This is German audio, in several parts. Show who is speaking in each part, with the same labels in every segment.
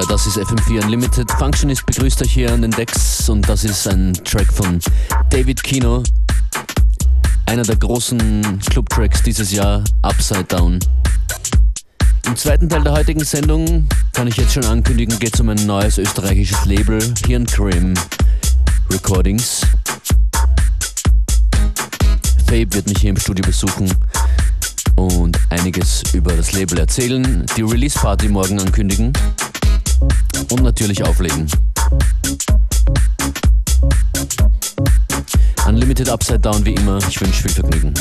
Speaker 1: Ja, das ist FM4 Unlimited. Functionist begrüßt euch hier an den Decks und das ist ein Track von David Kino. Einer der großen Club-Tracks dieses Jahr, Upside Down. Im zweiten Teil der heutigen Sendung kann ich jetzt schon ankündigen, geht es um ein neues österreichisches Label, Hirncream Recordings. Fabe wird mich hier im Studio besuchen und einiges über das Label erzählen, die Release Party morgen ankündigen und natürlich auflegen. Unlimited Upside Down wie immer. Ich wünsche viel Vergnügen.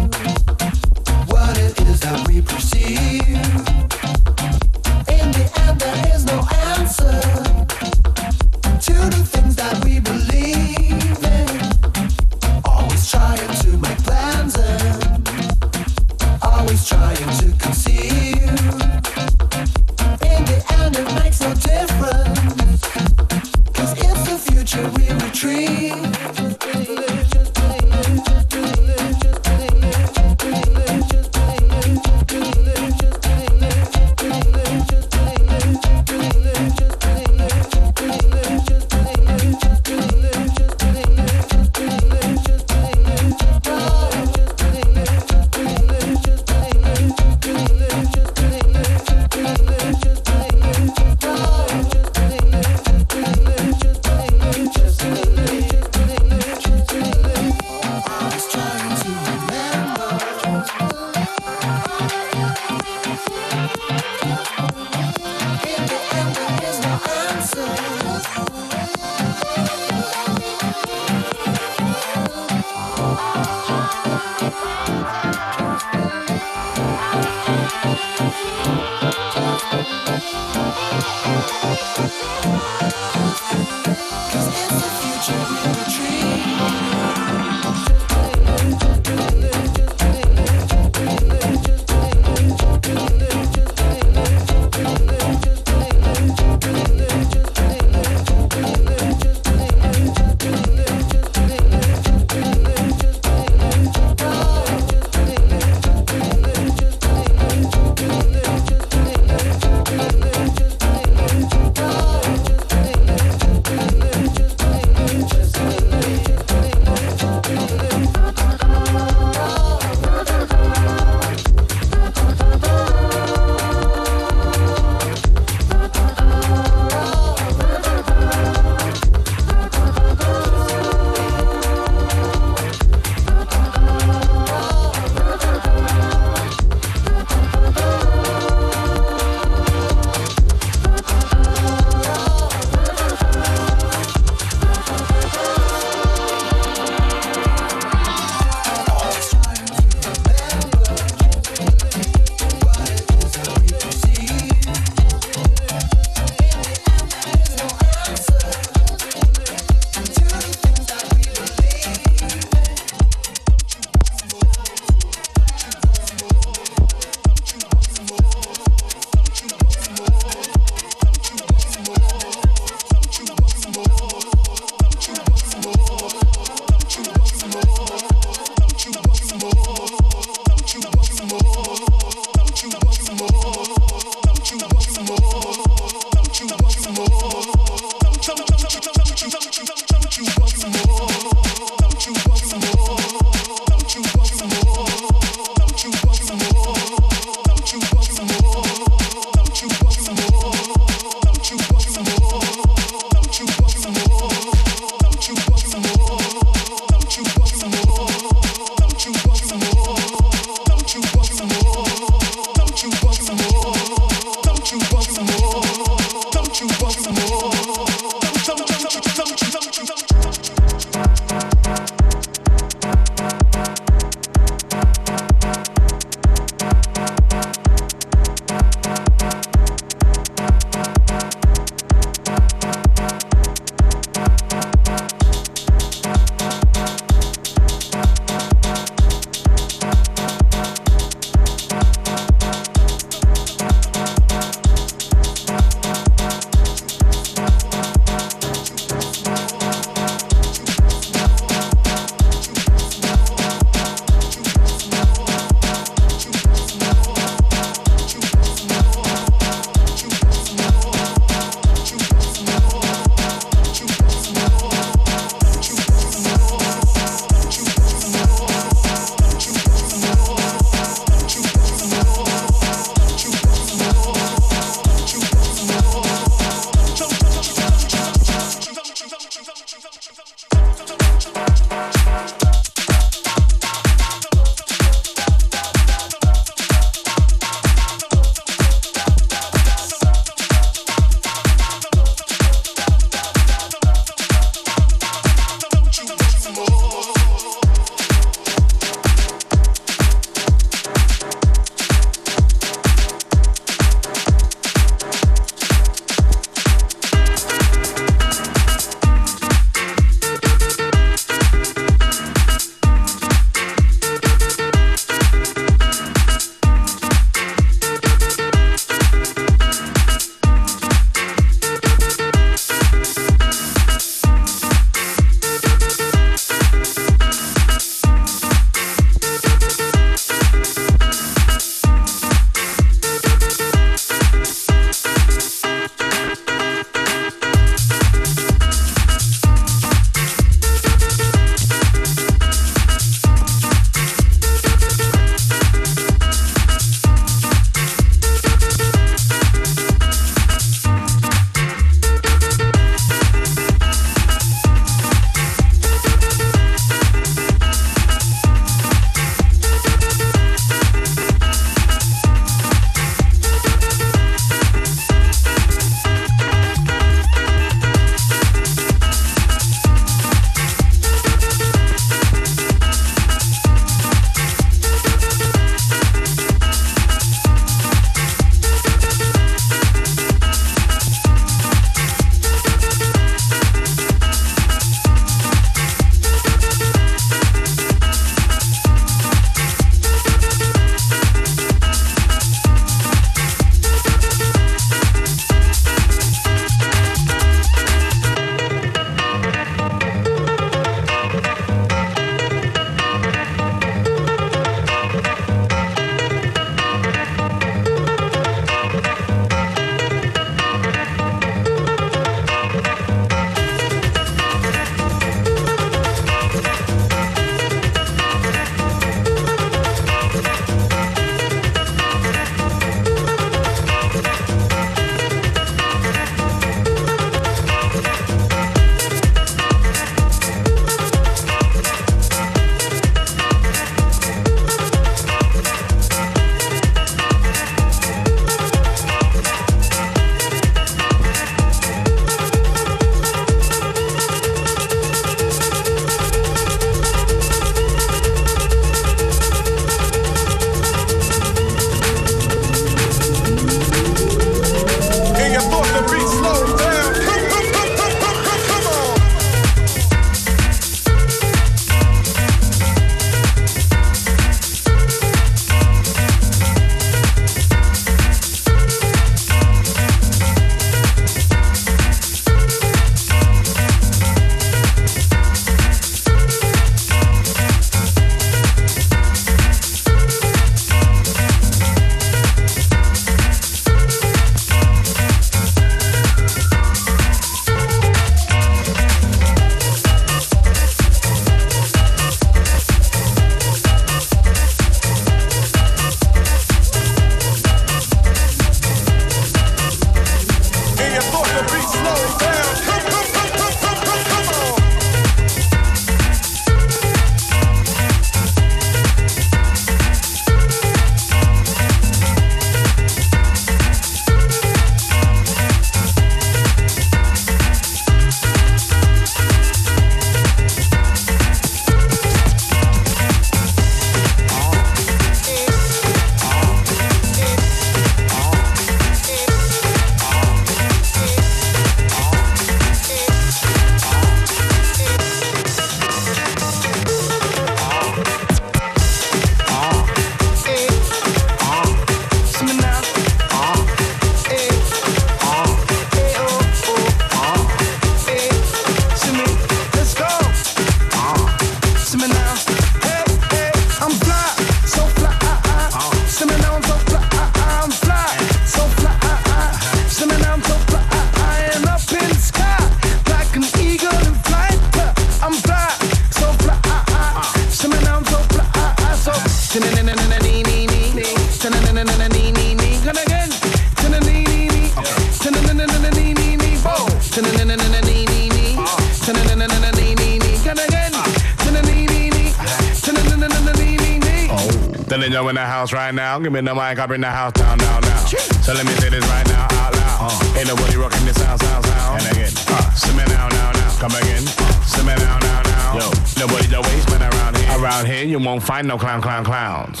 Speaker 2: Give me the mic, I bring the house down, down, down. So let me say this right now, out loud. Uh. Ain't nobody rocking this sound, sound, sound. And again, uh, simmer now, now, now. Come again, uh, simmer now, now, now. Yo, nobody the waste man around here. Around here, you won't find no clown, clown, clowns.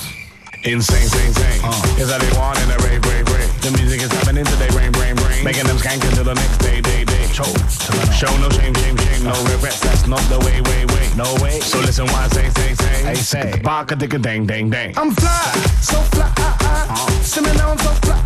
Speaker 2: Insane, sing, sing. Uh. Is that they want in a rave, rave, rave. The music is happening today, brain, brain, brain. Making them skank until the next day, day, day. Show, no shame, shame, shame, no regrets. That's not the way, way, way. No way. So listen, why I say, say, say. Hey, say. Baka, dicka, dang, dang, dang.
Speaker 3: I'm fly, so fly. Uh. See me now, I'm so fly,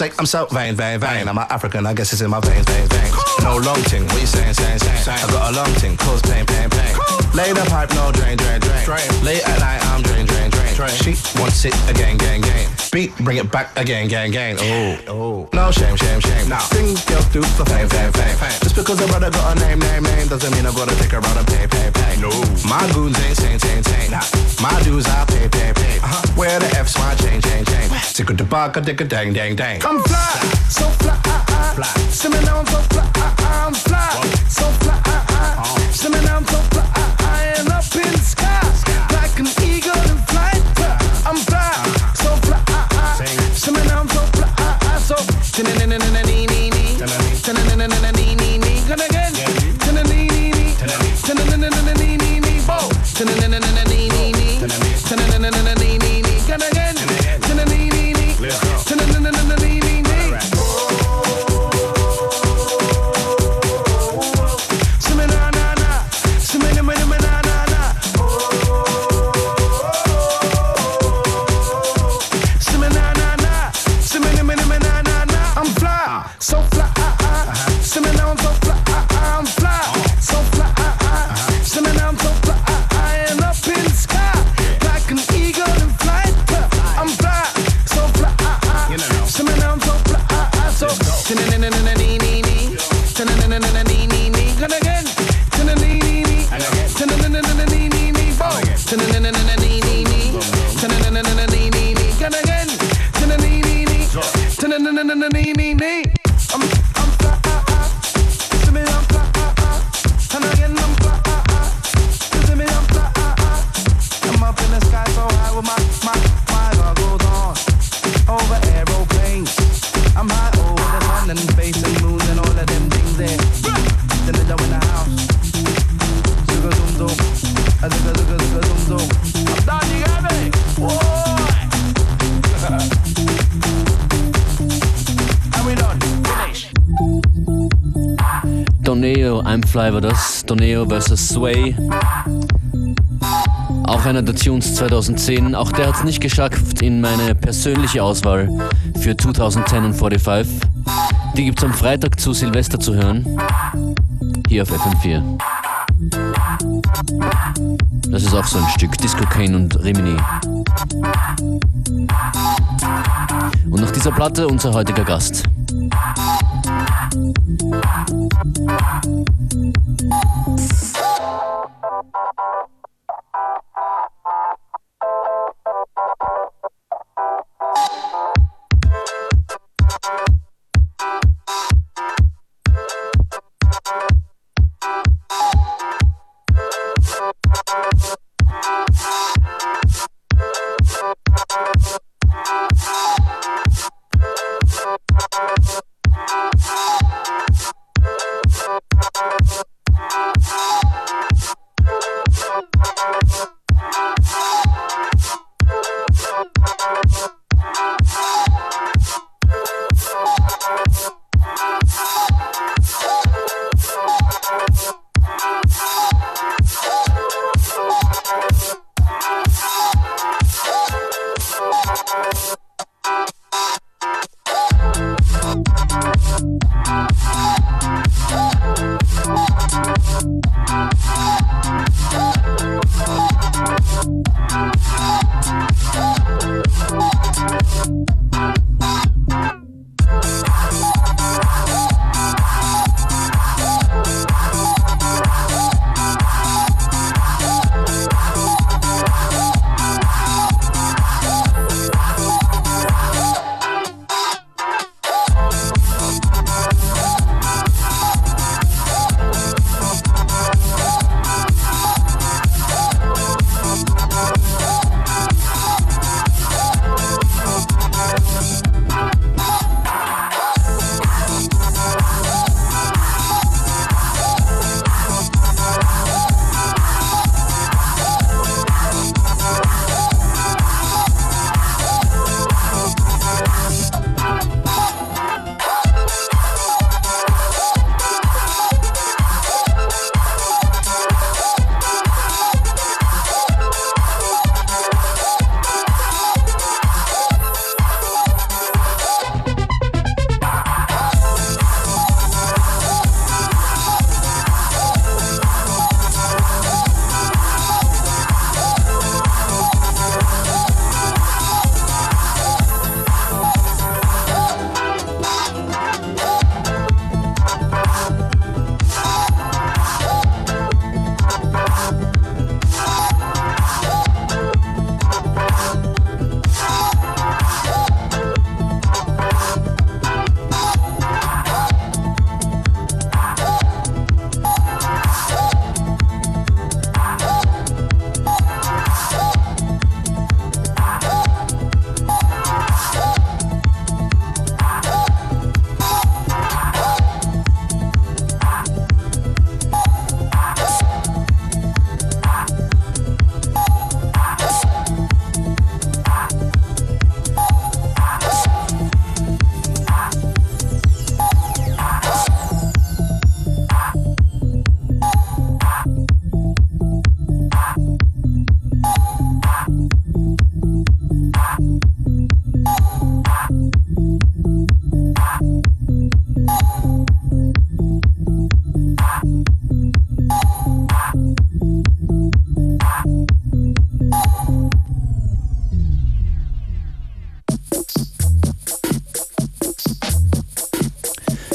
Speaker 4: say I'm so vain, vain, vain. I'm African, I guess it's in my veins, veins, veins. No long ting, what you saying, saying, saying? I got a long ting, cause pain, pain, pain. Lay the pipe, no drain, drain, drain. Late at night, I'm drain, drain, drain. She wants it again, gang, gang. Beat, bring it back again, gang, gang. Oh, oh. No shame, shame, shame. Now things girls do for fame, fame, fame, fame. Just because a brother got a name, name, name, doesn't mean I gotta take her out and pay, pay, pay. No, my goons ain't sane, sane, sane. Nah. My dues I pay, pay, pay. Uh-huh. Where the F's my chain, chain, chain. Tick the bar, dick a dang, dang, dang.
Speaker 3: I'm fly, so fly, fly. See me now, I'm so fly, I'm fly, so fly, See me now, I'm so fly, I am up in the sky Fly
Speaker 5: war das, Doneo vs. Sway. Auch einer der Tunes 2010. Auch der hat es nicht geschafft in meine persönliche Auswahl für 2010 und 45. Die gibt es am Freitag zu Silvester zu hören. hier auf FM4. Das ist auch so ein Stück Disco Kane und Rimini. Und nach dieser Platte unser heutiger Gast.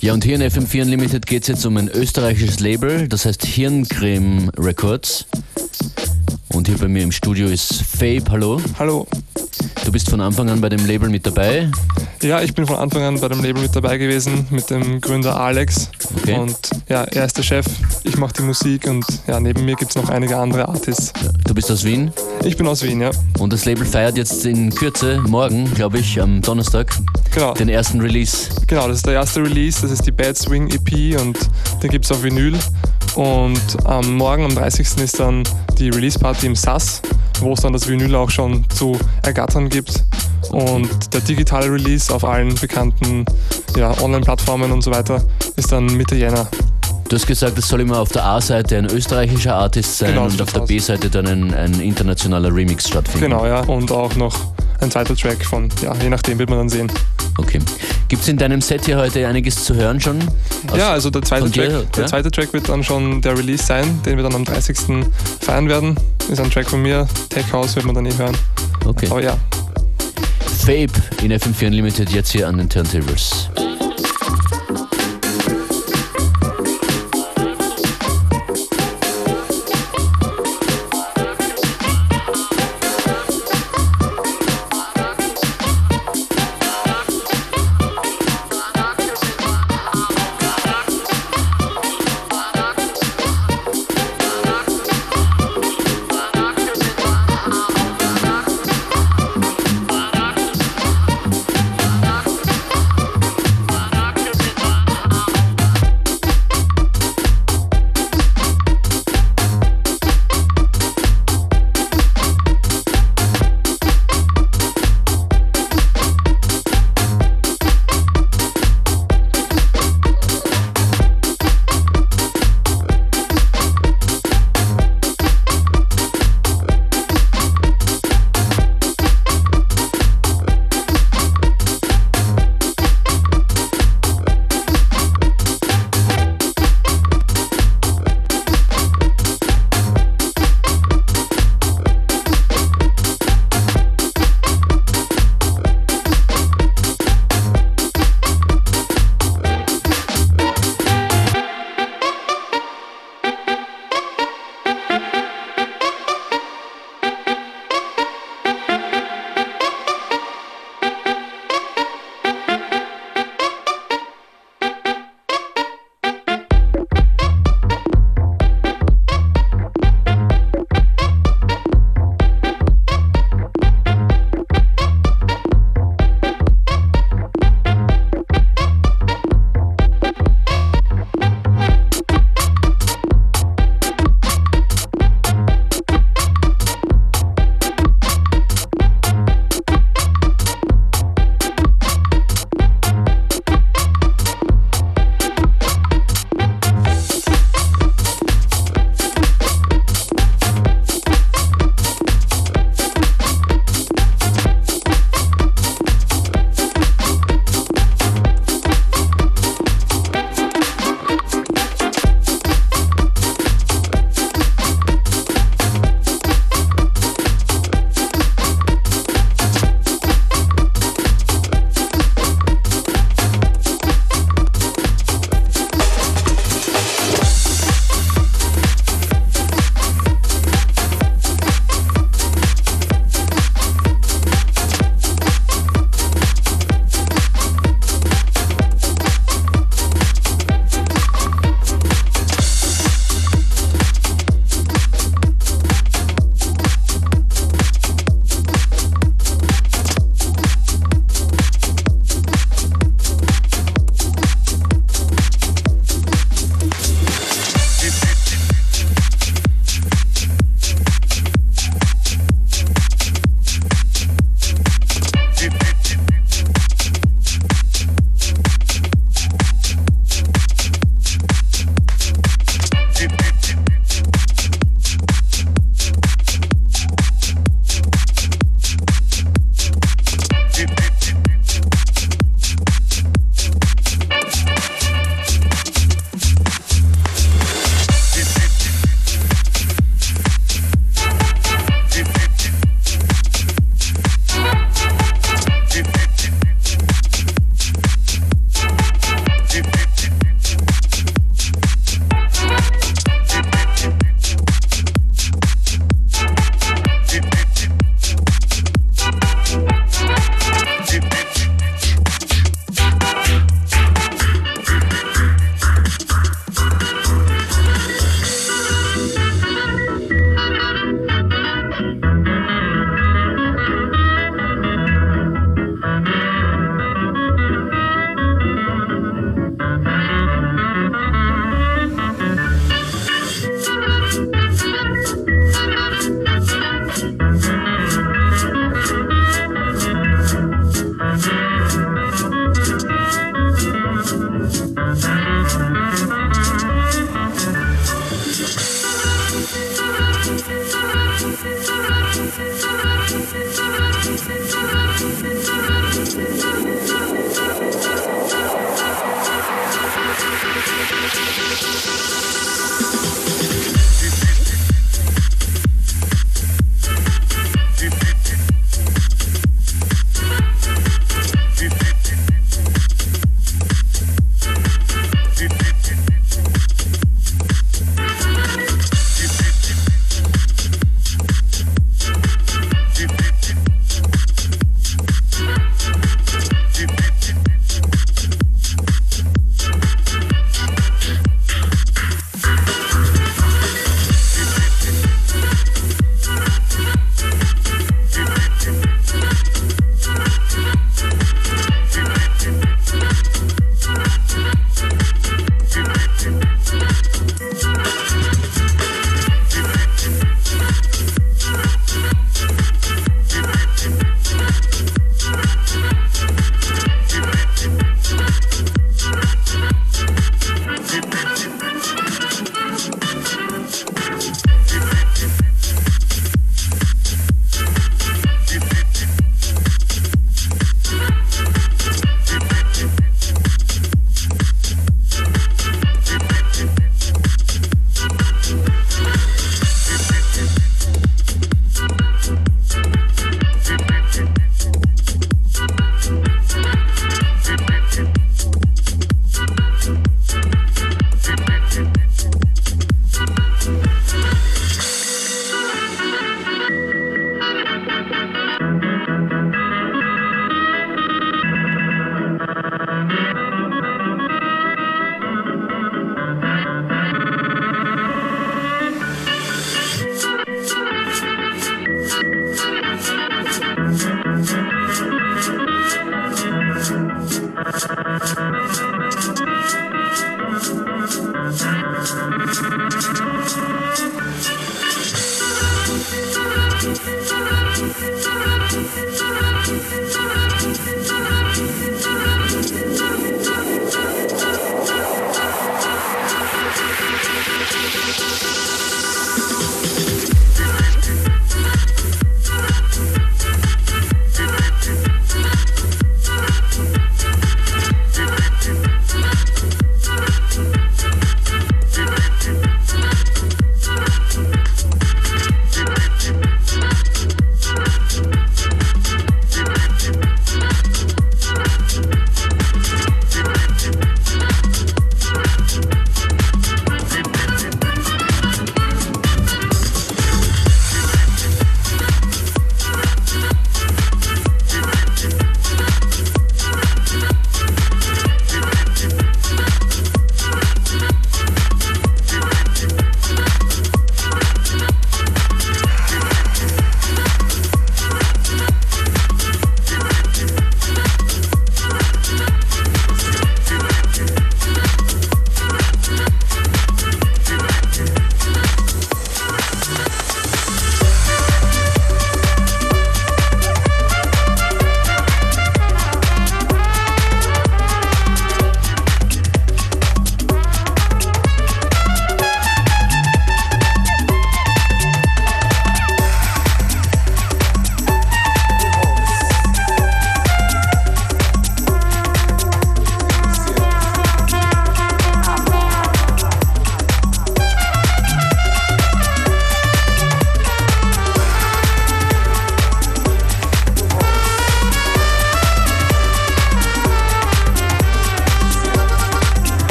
Speaker 5: Ja, und hier in FM4 Unlimited geht es jetzt um ein österreichisches Label, das heißt Hirncreme Records. Und hier bei mir im Studio ist Fabe, hallo.
Speaker 6: Hallo.
Speaker 5: Du bist von Anfang an bei dem Label mit dabei.
Speaker 6: Ja, ich bin von Anfang an bei dem Label mit dabei gewesen, mit dem Gründer Alex.
Speaker 5: Okay.
Speaker 6: Und ja, er ist der Chef, ich mache die Musik und ja, neben mir gibt es noch einige andere Artists.
Speaker 5: Du bist aus Wien
Speaker 6: Ich bin aus Wien, ja.
Speaker 5: und das Label feiert jetzt in Kürze, morgen, glaube ich, am Donnerstag,
Speaker 6: Genau.
Speaker 5: den ersten Release.
Speaker 6: Genau, das ist der erste Release, das ist die Bad Swing EP und den gibt es auf Vinyl. Und am Morgen, am 30. ist dann die Release-Party im SAS, wo es dann das Vinyl auch schon zu ergattern gibt. Und der digitale Release auf allen bekannten ja, Online-Plattformen und so weiter ist dann Mitte Jänner.
Speaker 5: Du hast gesagt, es soll immer auf der A-Seite ein österreichischer Artist sein
Speaker 6: Genau,
Speaker 5: und auf der. B-Seite dann ein, ein internationaler Remix stattfinden.
Speaker 6: Genau, ja. Und auch noch ein zweiter Track von, ja, je nachdem wird man dann sehen.
Speaker 5: Okay. Gibt es in deinem Set hier heute einiges zu hören schon?
Speaker 6: Aus ja, also der zweite, Track, dir, der zweite Track wird dann schon der Release sein, den wir dann am 30. feiern werden. Ist ein Track von mir, Tech House wird man dann eh hören.
Speaker 5: Okay.
Speaker 6: Aber ja.
Speaker 5: Fabe in FM4 Unlimited jetzt hier an den Turntables.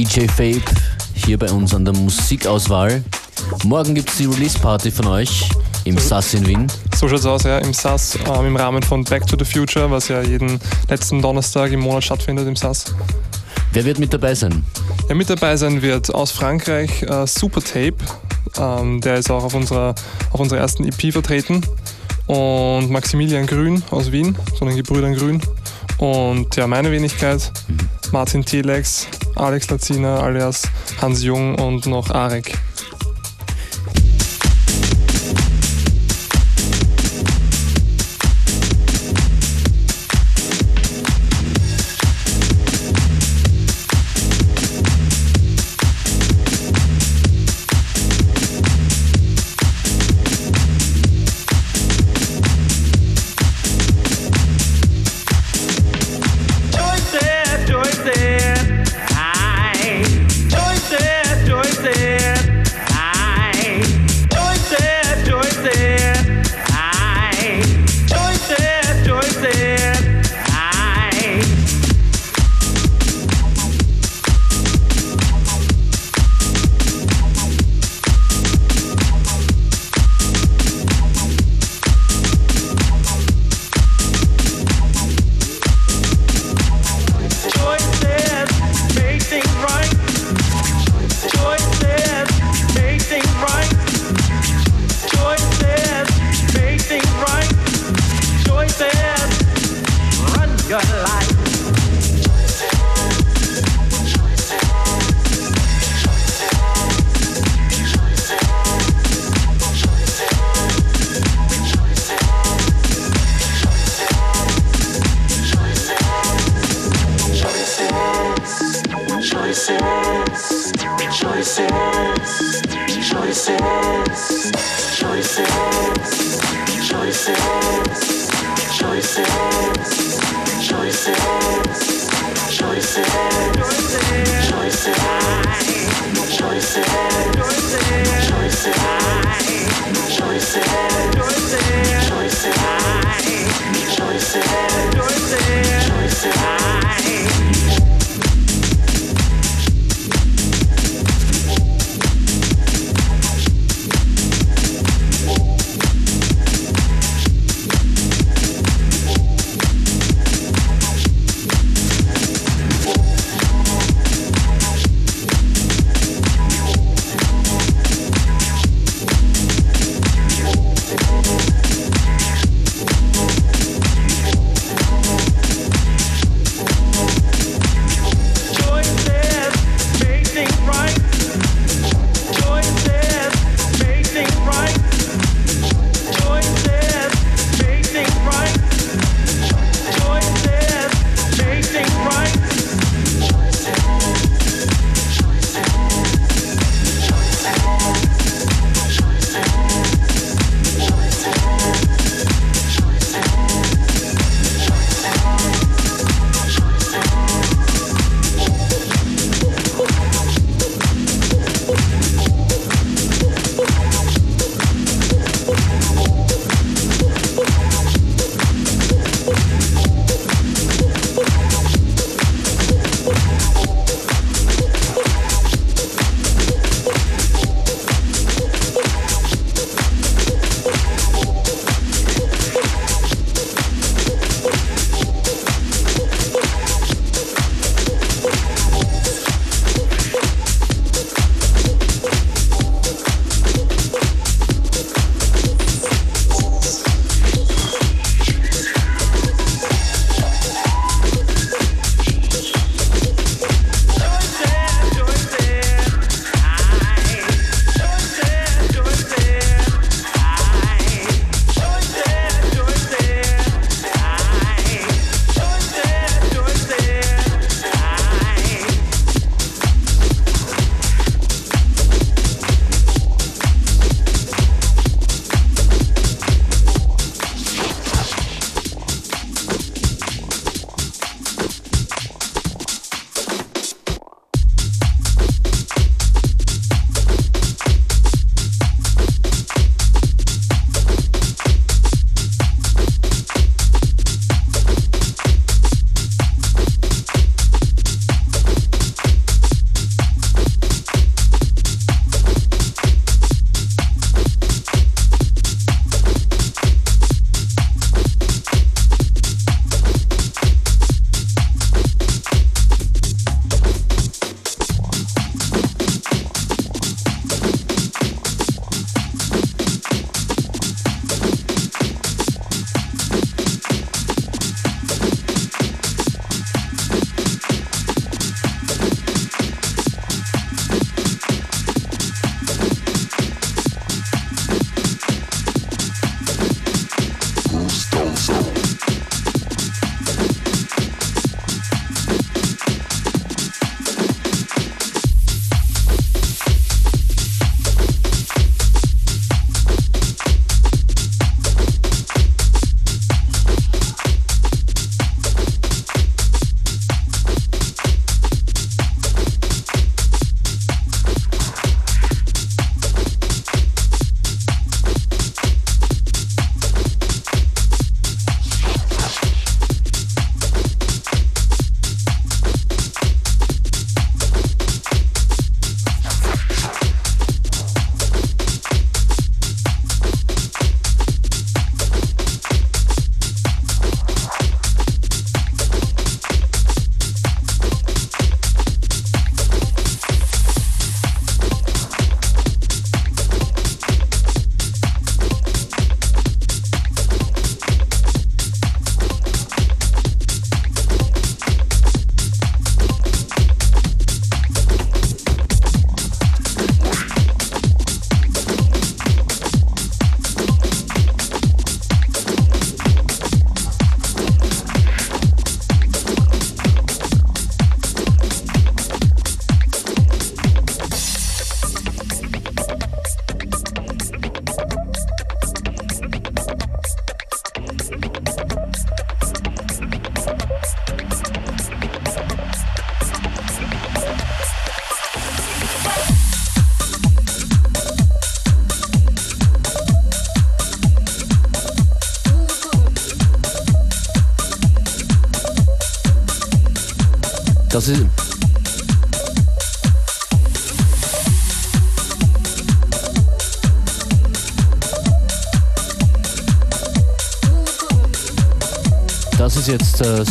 Speaker 5: DJ Fabe hier bei uns an der Musikauswahl. Morgen gibt es die Release-Party von euch im SAS in Wien.
Speaker 6: So schaut's aus, ja, im SAS, ähm, im Rahmen von Back to the Future, was ja jeden letzten Donnerstag im Monat stattfindet im SAS.
Speaker 5: Wer wird mit dabei sein?
Speaker 6: Ja, mit dabei sein wird aus Frankreich äh, Super Tape. Ähm, der ist auch auf unserer, auf unserer ersten EP vertreten. Und Maximilian Grün aus Wien, von den Gebrüdern Grün. Und ja, meine Wenigkeit, Martin Telex, Alex Lazina alias Hans Jung und noch Arek.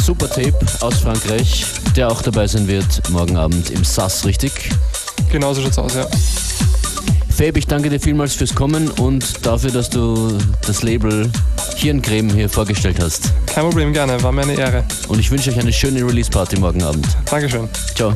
Speaker 5: Super Tape aus Frankreich, der auch dabei sein wird morgen Abend im SAS, richtig?
Speaker 6: Genauso schaut's aus, ja.
Speaker 5: Fabe, ich danke dir vielmals fürs Kommen und dafür, dass du das Label Hirncreme hier vorgestellt hast.
Speaker 6: Kein Problem, gerne. War mir eine Ehre.
Speaker 5: Und ich wünsche euch eine schöne Release-Party morgen Abend.
Speaker 6: Dankeschön.
Speaker 5: Ciao.